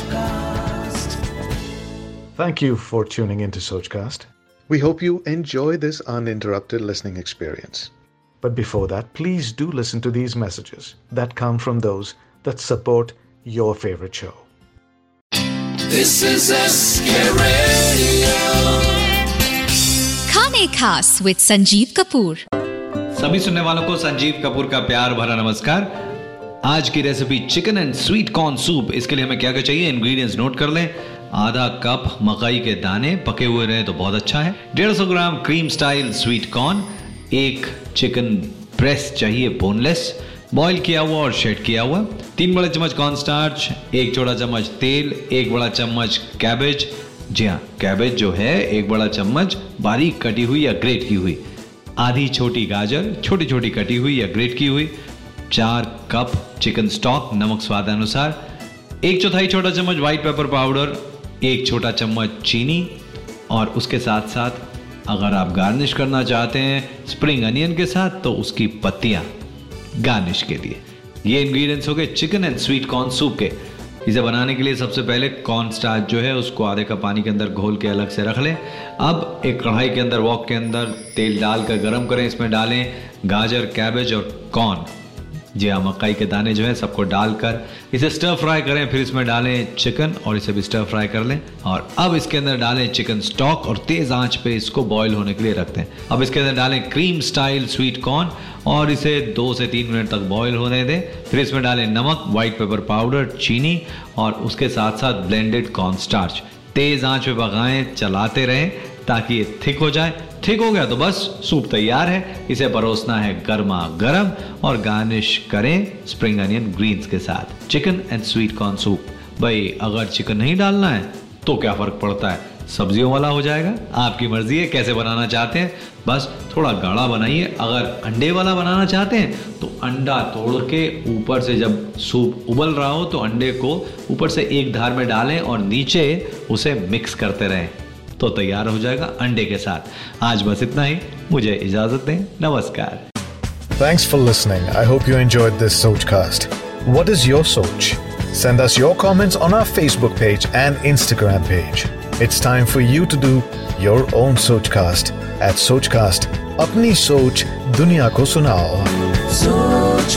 Sochcast. Thank you for tuning into Sochcast. We hope you enjoy this uninterrupted listening experience. But before that, please do listen to these messages that come from those that support your favorite show. This is SK Radio. खाने खास with Sanjeev Kapoor सभी सुनने वालों को संजीव कपूर का प्यार भरा नमस्कार आज की recipe chicken and sweet corn soup इसके लिए हमें क्या क्या चाहिए? इंग्रेडिएंट्स नोट कर लें. आधा कप मकई के दाने पके हुए रहे तो बहुत अच्छा है. डेढ़ सौ gram cream style sweet corn एक चिकन ब्रेस्ट चाहिए बोनलेस बॉईल किया हुआ और शेड किया हुआ. तीन बड़े चम्मच कॉर्न स्टार्च एक छोटा चम्मच तेल, एक बड़ा चम्मच कैबेज जी हाँ कैबेज जो है, एक बड़ा चम्मच बारीक कटी हुई या ग्रेट की हुई. आधी छोटी गाजर छोटी छोटी कटी हुई या ग्रेट की हुई. चार कप चिकन स्टॉक नमक स्वाद अनुसार, एक चौथाई छोटा चम्मच व्हाइट पेपर पाउडर एक छोटा चम्मच चीनी, और उसके साथ साथ अगर आप गार्निश करना चाहते हैं स्प्रिंग अनियन के साथ तो उसकी पत्तियाँ गार्निश के लिए। ये इंग्रेडिएंट्स हो गए chicken and sweet corn soup के। इसे बनाने के लिए सबसे पहले कॉर्न स्टार्च जो है, उसको आधे कप पानी के अंदर घोल के अलग से रख लें। अब एक कढ़ाई के अंदर वॉक के अंदर तेल डालकर गर्म करें। इसमें डालें गाजर कैबेज और कॉर्न जी हाँ मकई के दाने जो है सबको डालकर इसे स्टर फ्राई करें, फिर इसमें डालें चिकन और इसे भी स्टर फ्राई कर लें। और अब इसके अंदर डालें चिकन स्टॉक और तेज आँच पे इसको बॉईल होने के लिए रखते हैं अब इसके अंदर डालें क्रीम स्टाइल स्वीट कॉर्न और इसे दो से तीन मिनट तक बॉईल होने दें। फिर इसमें डालें नमक व्हाइट पेपर पाउडर चीनी और उसके साथ साथ ब्लेंडेड कॉर्न स्टार्च तेज आँच पे पकाएँ, चलाते रहें ताकि ये थिक हो जाए। ठीक हो गया तो बस सूप तैयार है। इसे परोसना है गर्मा गर्म और गार्निश करें स्प्रिंग अनियन ग्रीन्स के साथ। Chicken and sweet corn soup. भाई, अगर चिकन नहीं डालना है तो क्या फ़र्क पड़ता है? सब्जियों वाला हो जाएगा। आपकी मर्ज़ी है कैसे बनाना चाहते हैं। बस थोड़ा गाढ़ा बनाइए। अगर अंडे वाला बनाना चाहते हैं तो अंडा तोड़ के ऊपर से जब सूप उबल रहा हो तो अंडे को ऊपर से एक धार में डालें और नीचे उसे मिक्स करते रहें। तो तैयार हो जाएगा अंडे के साथ। आज बस इतना ही। मुझे इजाज़त दें। नमस्कार। Thanks for listening I hope you enjoy this Soch cast is your सोच send us your comments on our Facebook page and Instagram page it's time for you to do your own Soch cast at Soch cast अपनी सोच दुनिया को सुनाओ सोच